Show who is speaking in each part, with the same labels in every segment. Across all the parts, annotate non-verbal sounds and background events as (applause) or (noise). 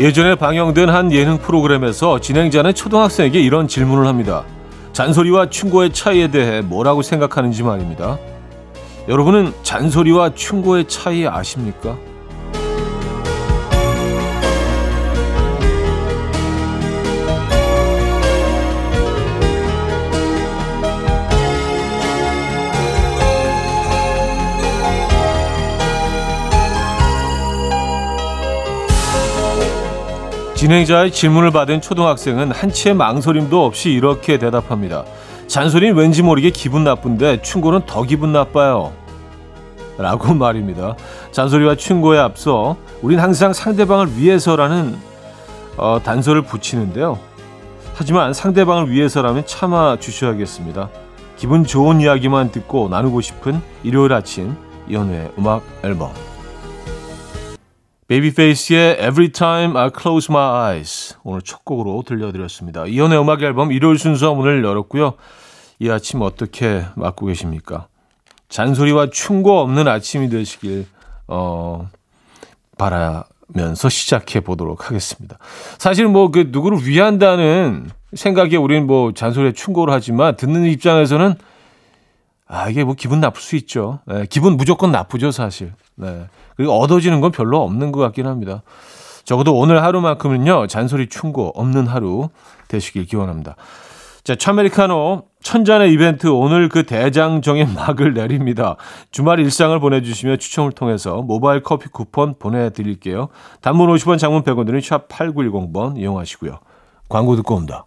Speaker 1: 예전에 방영된 한 예능 프로그램에서 진행자는 초등학생에게 이런 질문을 합니다. 잔소리와 충고의 차이에 대해 뭐라고 생각하는지 말입니다. 여러분은 잔소리와 충고의 차이 아십니까? 진행자의 질문을 받은 초등학생은 한치의 망설임도 없이 이렇게 대답합니다. 잔소리는 왠지 모르게 기분 나쁜데 충고는 더 기분 나빠요. 라고 (laughs) 말입니다. 잔소리와 충고에 앞서 우린 항상 상대방을 위해서라는 어, 단서를 붙이는데요. 하지만 상대방을 위해서라면 참아 주셔야겠습니다. 기분 좋은 이야기만 듣고 나누고 싶은 일요일 아침 이연우의 음악 앨범 베이비페이스의 Every Time I Close My Eyes 오늘 첫 곡으로 들려드렸습니다. 이연의 음악 앨범 일요일 순서 문을 열었고요. 이 아침 어떻게 맞고 계십니까? 잔소리와 충고 없는 아침이 되시길 어, 바라면서 시작해 보도록 하겠습니다. 사실 뭐 그 누구를 위한다는 생각에 우리는 뭐 잔소리에 충고를 하지만 듣는 입장에서는 아 이게 뭐 기분 나쁠 수 있죠. 네, 기분 무조건 나쁘죠 사실. 네. 그리고 얻어지는 건 별로 없는 것 같긴 합니다. 적어도 오늘 하루만큼은요, 잔소리 충고 없는 하루 되시길 기원합니다. 자, 차메리카노 천잔의 이벤트 오늘 그 대장정의 (laughs) 막을 내립니다. 주말 일상을 보내주시면 추첨을 통해서 모바일 커피 쿠폰 보내드릴게요. 단문 50원, 장문 100원 드는 샵 8910번 이용하시고요. 광고 듣고 옵니다.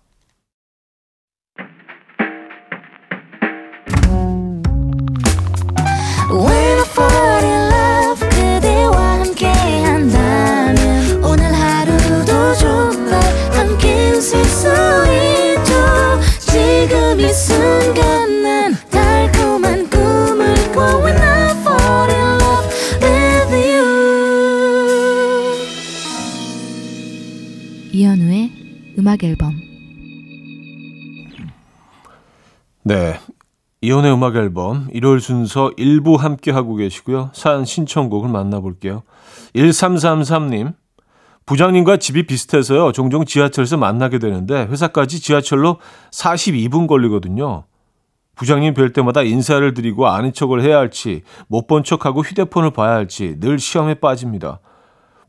Speaker 1: 이혼의 음악 앨범 일요일 순서 일부 함께 하고 계시고요. 사연 신청곡을 만나볼게요. 1333님. 부장님과 집이 비슷해서요. 종종 지하철에서 만나게 되는데 회사까지 지하철로 42분 걸리거든요. 부장님 뵐 때마다 인사를 드리고 아는 척을 해야 할지 못 본 척하고 휴대폰을 봐야 할지 늘 시험에 빠집니다.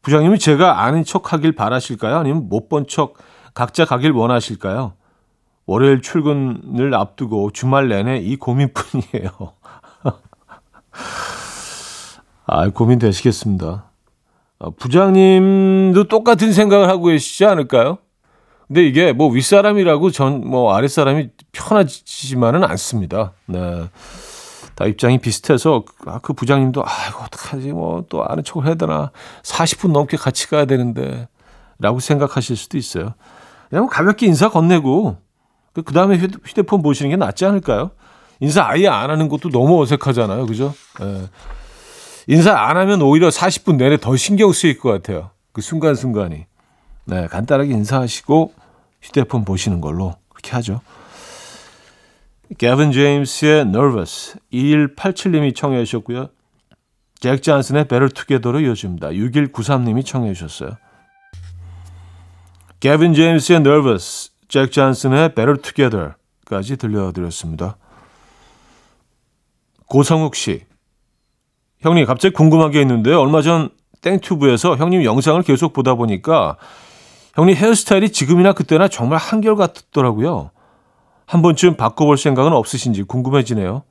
Speaker 1: 부장님은 제가 아는 척하길 바라실까요? 아니면 못 본 척 각자 가길 원하실까요? 월요일 출근을 앞두고 주말 내내 이 고민뿐이에요. (laughs) 아, 고민되시겠습니다. 아, 부장님도 똑같은 생각을 하고 계시지 않을까요? 근데 이게 뭐 윗사람이라고 전 뭐 아랫사람이 편하지만은 않습니다. 네. 다 입장이 비슷해서 아, 그 부장님도 아이고 어떡하지 뭐 또 아는 척을 해야 되나 40분 넘게 같이 가야 되는데 라고 생각하실 수도 있어요. 그냥 가볍게 인사 건네고 그 다음에 휴대폰 보시는 게 낫지 않을까요? 인사 아예 안 하는 것도 너무 어색하잖아요. 그죠? 예. 인사 안 하면 오히려 40분 내내 더 신경 쓰일 것 같아요. 그 순간순간이. 네, 간단하게 인사하시고 휴대폰 보시는 걸로 그렇게 하죠. 게빈 제임스의 Nervous 2187님이 청해 주셨고요. 잭 잔슨의 Better Together로 이어집니다. 6193님이 청해 주셨어요. 게빈 제임스의 Nervous, 잭 잔슨의 Better Together까지 들려드렸습니다. 고성욱 씨. 형님, 갑자기 궁금한 게 있는데요. 얼마 전 땡튜브에서 형님 영상을 계속 보다 보니까 형님 헤어스타일이 지금이나 그때나 정말 한결같더라고요. 한 번쯤 바꿔볼 생각은 없으신지 궁금해지네요.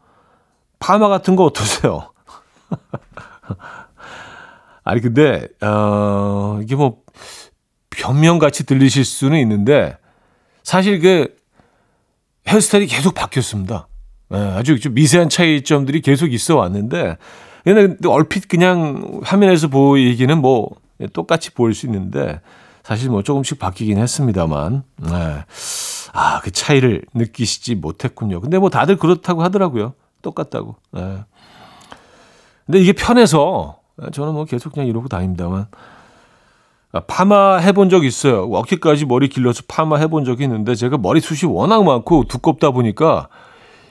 Speaker 1: 파마 같은 거 어떠세요? (laughs) 아니, 근데, 어, 이게 뭐, 변명같이 들리실 수는 있는데 사실 그 헤어스타일이 계속 바뀌었습니다. 네, 아주 좀 미세한 차이점들이 계속 있어 왔는데 근데 얼핏 그냥 화면에서 보이기는 뭐 똑같이 보일 수 있는데 사실 뭐 조금씩 바뀌긴 했습니다만 네. 아, 그 차이를 느끼시지 못했군요. 근데 뭐 다들 그렇다고 하더라고요. 똑같다고. 네. 근데 이게 편해서 저는 뭐 계속 그냥 이러고 다닙니다만 아, 파마 해본 적 있어요. 어깨까지 머리 길러서 파마 해본 적이 있는데 제가 머리숱이 워낙 많고 두껍다 보니까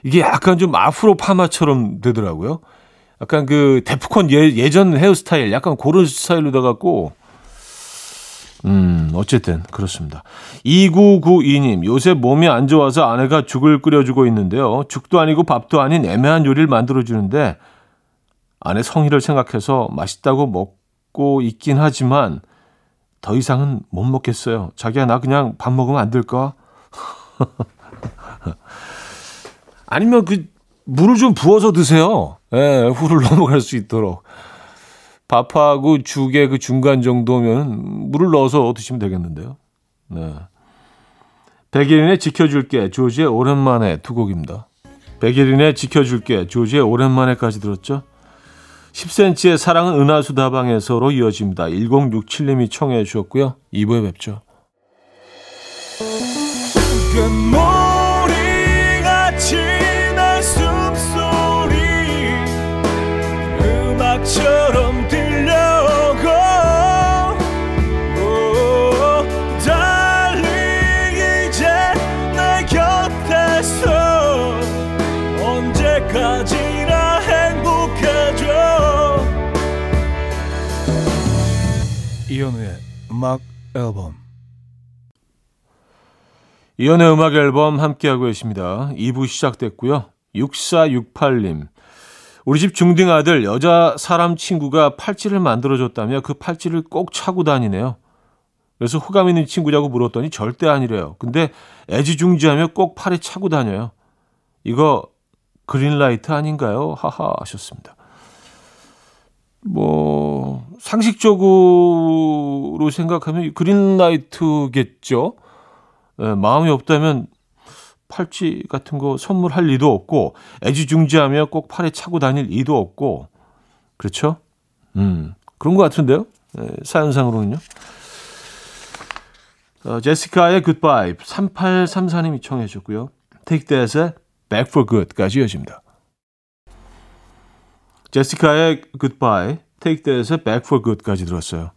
Speaker 1: 이게 약간 좀 앞으로 파마처럼 되더라고요. 약간 그 데프콘 예, 예전 헤어스타일 약간 그런 스타일로 돼 갖고 음, 어쨌든 그렇습니다. 2992님, 요새 몸이 안 좋아서 아내가 죽을 끓여주고 있는데요. 죽도 아니고 밥도 아닌 애매한 요리를 만들어주는데 아내 성의를 생각해서 맛있다고 먹고 있긴 하지만 더 이상은 못 먹겠어요. 자기야, 나 그냥 밥 먹으면 안 될까? (laughs) 아니면 그 물을 좀 부어서 드세요. 예, 후를 넘어갈 수 있도록. 밥하고 죽의 그 중간 정도면 물을 넣어서 드시면 되겠는데요. 네. 백일인의 지켜줄게 조지의 오랜만에 두 곡입니다. 백일인의 지켜줄게 조지의 오랜만에까지 들었죠. 10cm의 사랑은 은하수 다방에서로 이어집니다. 1067님이 청해 주셨고요. 2부에 뵙죠. 음악 앨범 이현우의 음악 앨범 함께하고 계십니다. 2부 시작됐고요. 6468님 우리 집 중딩 아들 여자 사람 친구가 팔찌를 만들어줬다며 그 팔찌를 꼭 차고 다니네요. 그래서 호감 있는 친구냐고 물었더니 절대 아니래요. 근데 애지중지하며 꼭 팔에 차고 다녀요. 이거 그린라이트 아닌가요? 하하 하셨습니다. 뭐 상식적으로 생각하면 그린라이트겠죠. 예, 마음이 없다면 팔찌 같은 거 선물할 리도 없고 애지중지하며 꼭 팔에 차고 다닐 리도 없고 그렇죠? 음 그런 것 같은데요. 예, 사연상으로는요. 어, 제시카의 굿바이 3834님이 청해 주셨고요. Take That의 Back for Good까지 이어집니다. 제시카의 Goodbye, Take That의 Back for Good까지 들었어요.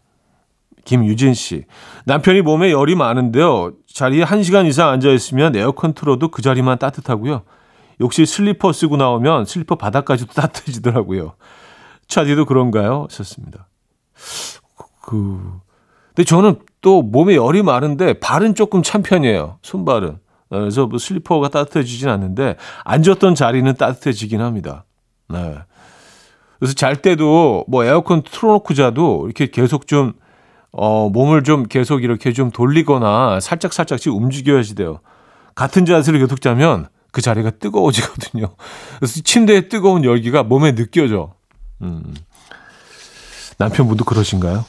Speaker 1: 김유진 씨. 남편이 몸에 열이 많은데요. 자리에 1시간 이상 앉아있으면 에어컨 틀어도 그 자리만 따뜻하고요. 역시 슬리퍼 쓰고 나오면 슬리퍼 바닥까지도 (laughs) 따뜻해지더라고요. 차디도 그런가요? 썼습니다. 그, 근데 저는 또 몸에 열이 많은데 발은 조금 찬 편이에요. 손발은. 그래서 뭐 슬리퍼가 따뜻해지진 않는데 앉았던 자리는 따뜻해지긴 합니다. 네. 그래서 잘 때도 뭐 에어컨 틀어놓고 자도 이렇게 계속 좀, 어, 몸을 좀 계속 이렇게 좀 돌리거나 살짝 살짝씩 움직여야지 돼요. 같은 자세로 계속 자면 그 자리가 뜨거워지거든요. 그래서 침대에 뜨거운 열기가 몸에 느껴져. 음. 남편분도 그러신가요?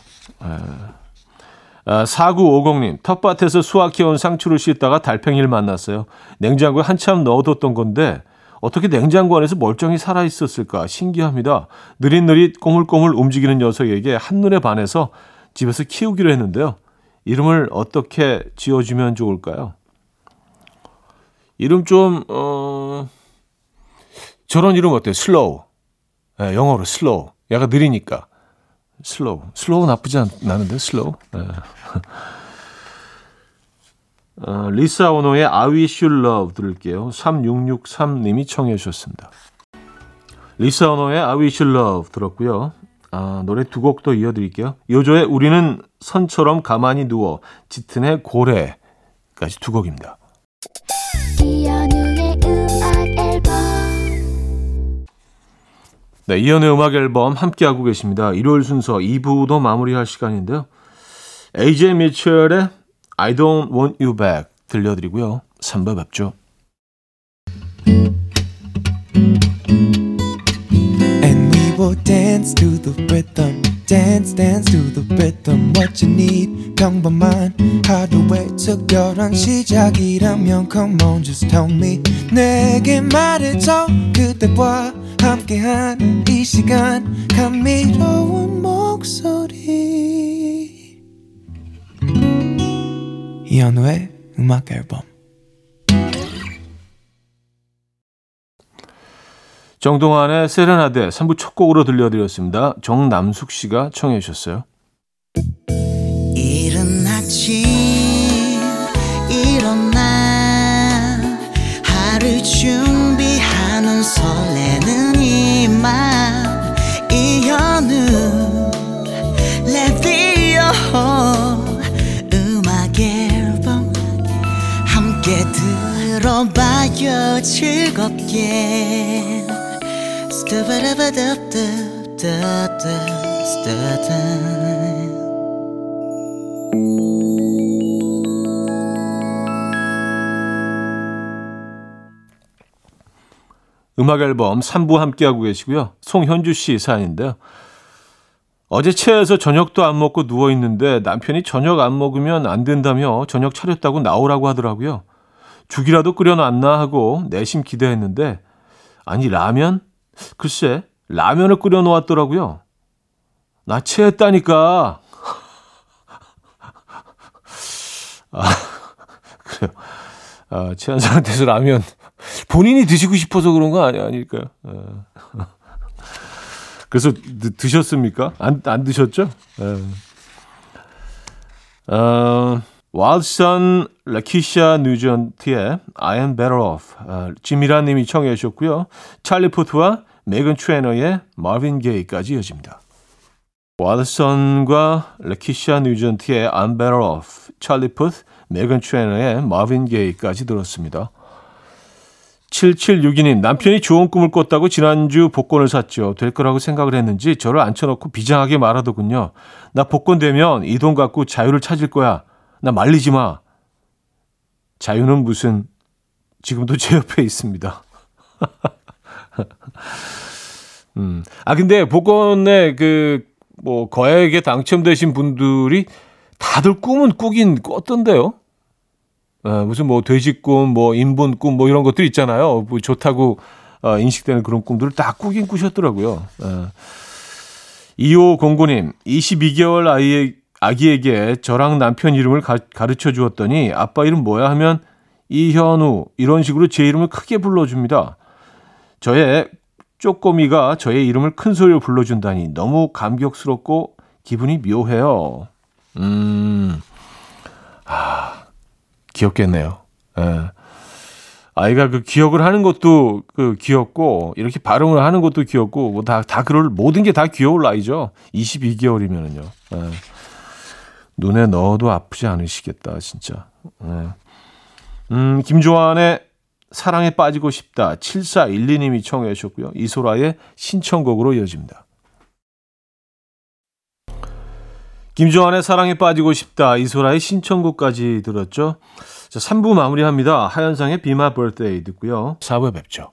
Speaker 1: 아, 4950님, 텃밭에서 수확해온 상추를 씻다가 달팽이를 만났어요. 냉장고에 한참 넣어뒀던 건데, 어떻게 냉장고 안에서 멀쩡히 살아 있었을까 신기합니다. 느릿느릿 꼬물꼬물 움직이는 녀석에게 한눈에 반해서 집에서 키우기로 했는데요. 이름을 어떻게 지어주면 좋을까요? 이름 좀, 어, 저런 이름 어때요? slow. 네, 영어로 slow. 약간 느리니까. slow. slow 나쁘지 않, 않은데, slow. 네. 어, 리사 오노의 I Wish You Love 들을게요. 3663님이 청해 주셨습니다. 리사 오노의 I Wish You Love 들었고요. 아, 노래 두 곡 더 이어드릴게요. 요조의 우리는 선처럼 가만히 누워 짙은의 고래까지 두 곡입니다. 네, 이연의 음악 앨범 함께하고 계십니다. 일요일 순서 2부도 마무리할 시간인데요. AJ 미첼의 I don't want you back 들려드리고요. 3부 뵙죠. Will dance to the rhythm. dance dance to the rhythm what you need 평범한 하루의 특별한 시작이라면 come on just tell me 내게 말해줘 그대와 함께 한 이 시간 감미로운 목소리 이현우의 음악 앨범 정동환의 세레나데 3부 첫 곡으로 들려드렸습니다. 정남숙 씨가 청해 주셨어요.
Speaker 2: 들어봐요 즐겁게
Speaker 1: 음악 앨범 3부 함께하고 계시고요. 송현주 씨 사연인데요. 어제 체해서 저녁도 안 먹고 누워 있는데 남편이 저녁 안 먹으면 안 된다며 저녁 차렸다고 나오라고 하더라고요. 죽이라도 끓여놨나 하고 내심 기대했는데 아니 라면? 글쎄 라면을 끓여놓았더라고요. 나 체했다니까. 아 그래요. 아, 체한 상태에서 라면 본인이 드시고 싶어서 그런 거 아니, 아닐까요? 아. 그래서 드, 셨습니까 안, 안 드셨죠? 예. 어, 왈선 라키샤 뉴전티의 I am better off 어, 지미라 님이 청해 주셨고요. 찰리 포트와 메건 트레너의 마빈 게이까지 이어집니다. 왈선과 라키샤 뉴전티의 I'm better off 찰리 포트, 메건 트레너의 마빈 게이까지 들었습니다. 7762님, 남편이 좋은 꿈을 꿨다고 지난주 복권을 샀죠. 될 거라고 생각을 했는지 저를 앉혀놓고 비장하게 말하더군요. 나 복권 되면 이 돈 갖고 자유를 찾을 거야. 나 말리지 마. 자유는 무슨, 지금도 제 옆에 있습니다. (laughs) 음. 아, 근데 복권에 그, 뭐, 거액에 당첨되신 분들이 다들 꿈은 꾸긴 꿨던데요. 어, 무슨 뭐 돼지꿈, 뭐 인본꿈, 뭐 이런 것들 있잖아요. 뭐 좋다고 어, 인식되는 그런 꿈들을 다 꾸긴 꾸셨더라고요. 어. 2509님, 22개월 아이의, 아기에게 저랑 남편 이름을 가, 가르쳐 주었더니 아빠 이름 뭐야 하면 이현우 이런 식으로 제 이름을 크게 불러줍니다. 저의 쪼꼬미가 저의 이름을 큰 소리로 불러준다니 너무 감격스럽고 기분이 묘해요. 음, 아, 귀엽겠네요. 예. 아이가 그 기억을 하는 것도 그 귀엽고 이렇게 발음을 하는 것도 귀엽고 뭐다다 그럴 모든 게 다 귀여울 나이죠. 22개월이면은요. 예. 눈에 넣어도 아프지 않으시겠다 진짜. 예. 음 김조한의 사랑에 빠지고 싶다 7412님이 청해 주셨고요. 이소라의 신청곡으로 이어집니다. 김조한의 사랑에 빠지고 싶다. 이소라의 신청곡까지 들었죠. 자, 3부 마무리합니다. 하현상의 My Birthday 듣고요. 4부에 뵙죠.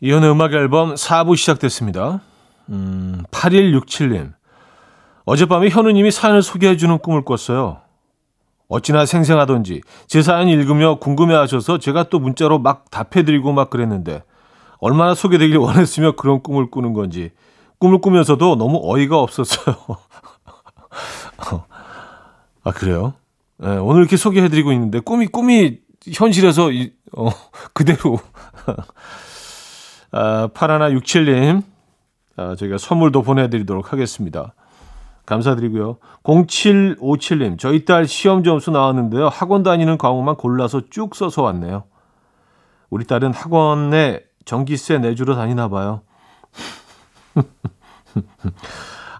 Speaker 1: 이현우의 음악 앨범 4부 시작됐습니다 음, 8167님 어젯밤에 현우님이 사연을 소개해주는 꿈을 꿨어요 어찌나 생생하던지 제 사연 읽으며 궁금해하셔서 제가 또 문자로 막 답해드리고 막 그랬는데 얼마나 소개되길 원했으며 그런 꿈을 꾸는 건지 꿈을 꾸면서도 너무 어이가 없었어요. (laughs) 아 그래요? 네, 오늘 이렇게 소개해드리고 있는데 꿈이 꿈이 현실에서 이, 어, 그대로 (laughs) 아, 파라나 67님 아, 저희가 선물도 보내드리도록 하겠습니다. 감사드리고요. 0757님, 저희 딸 시험 점수 나왔는데요. 학원 다니는 과목만 골라서 쭉 써서 왔네요. 우리 딸은 학원에 전기세 내주러 다니나 봐요. (laughs)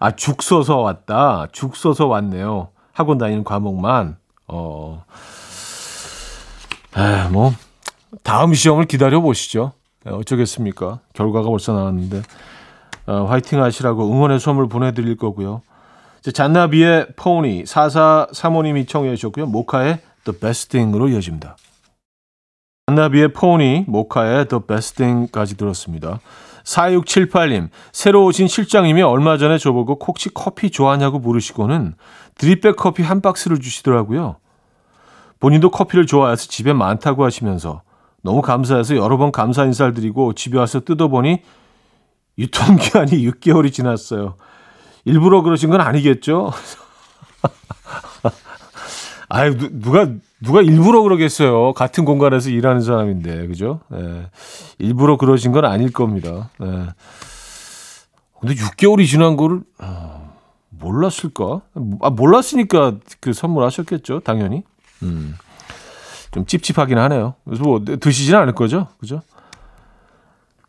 Speaker 1: 아, 죽 써서 왔다. 죽 써서 왔네요. 학원 다니는 과목만. 어. 아, 뭐 다음 시험을 기다려 보시죠. 네, 어쩌겠습니까? 결과가 벌써 나왔는데. 어, 화이팅 하시라고 응원의 선물 보내드릴 거고요. 잔나비의 포니 4435님이 청해 주셨고요. 모카의 The Best Thing으로 이어집니다. 잔나비의 포니, 모카의 The Best Thing까지 들었습니다. 4678님, 새로 오신 실장님이 얼마 전에 저보고 혹시 커피 좋아하냐고 물으시고는 드립백 커피 한 박스를 주시더라고요. 본인도 커피를 좋아해서 집에 많다고 하시면서 너무 감사해서 여러 번 감사 인사를 드리고 집에 와서 뜯어보니 유통기한이 6개월이 (laughs) 지났어요. 일부러 그러신 건 아니겠죠? (laughs) 아유, 누가 누가 일부러 그러겠어요. 같은 공간에서 일하는 사람인데, 그죠? 예. 일부러 그러신 건 아닐 겁니다. 예. 근데 6개월이 지난 거를, 어, 몰랐을까? 아, 몰랐으니까 그 선물하셨겠죠, 당연히. 음. 좀 찝찝하긴 하네요. 그래서 뭐 드시지는 않을 거죠, 그죠?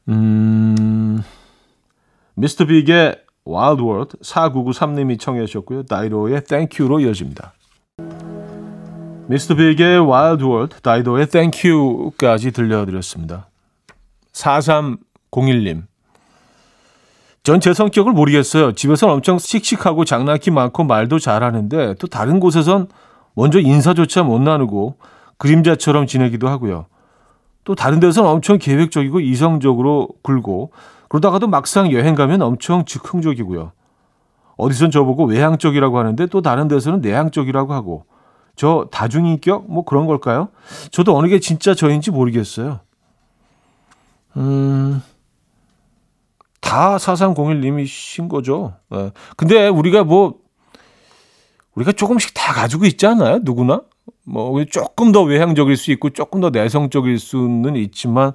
Speaker 1: 음, 미스터 빅의 Wild World 4993님이 청해 주셨고요. 다이도의 Thank You로 이어집니다. 미스터 빅의 Wild World, 다이도의 Thank You까지 들려드렸습니다. 4301님. 전 제 성격을 모르겠어요. 집에서는 엄청 씩씩하고 장난기 많고 말도 잘하는데 또 다른 곳에선 먼저 인사조차 못 나누고 그림자처럼 지내기도 하고요. 또 다른 데서는 엄청 계획적이고 이성적으로 굴고 그러다가도 막상 여행 가면 엄청 즉흥적이고요. 어디선 저보고 외향 적이라고 하는데 또 다른 데서는 내향 적이라고 하고 저 다중인격 뭐 그런 걸까요? 저도 어느 게 진짜 저인지 모르겠어요. 음, 다 4301님이신 거죠. 네. 근데 우리가 뭐 우리가 조금씩 다 가지고 있지 않아요? 누구나? 뭐 조금 더 외향적일 수 있고 조금 더 내성적일 수는 있지만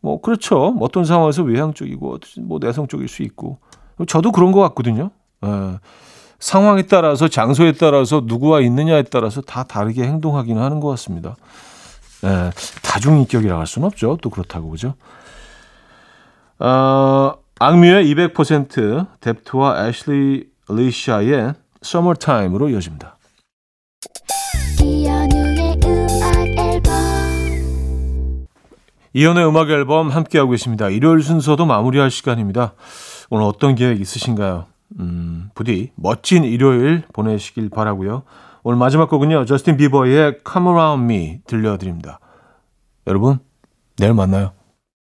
Speaker 1: 뭐 그렇죠. 어떤 상황에서 외향적이고 뭐 내성적일 수 있고 저도 그런 것 같거든요. 예. 상황에 따라서 장소에 따라서 누구와 있느냐에 따라서 다 다르게 행동하기는 하는 것 같습니다. 예. 다중인격이라고 할 수는 없죠. 또 그렇다고 그죠? 어, 악뮤의 200% 뎁트와 애슐리 리샤의 Summertime으로 이어집니다. 이연의 음악 앨범 함께하고 계십니다. 일요일 순서도 마무리할 시간입니다. 오늘 어떤 계획 있으신가요? 음, 부디 멋진 일요일 보내시길 바라고요. 오늘 마지막 곡은요. 저스틴 비버의 Come Around Me 들려드립니다. 여러분, 내일 만나요.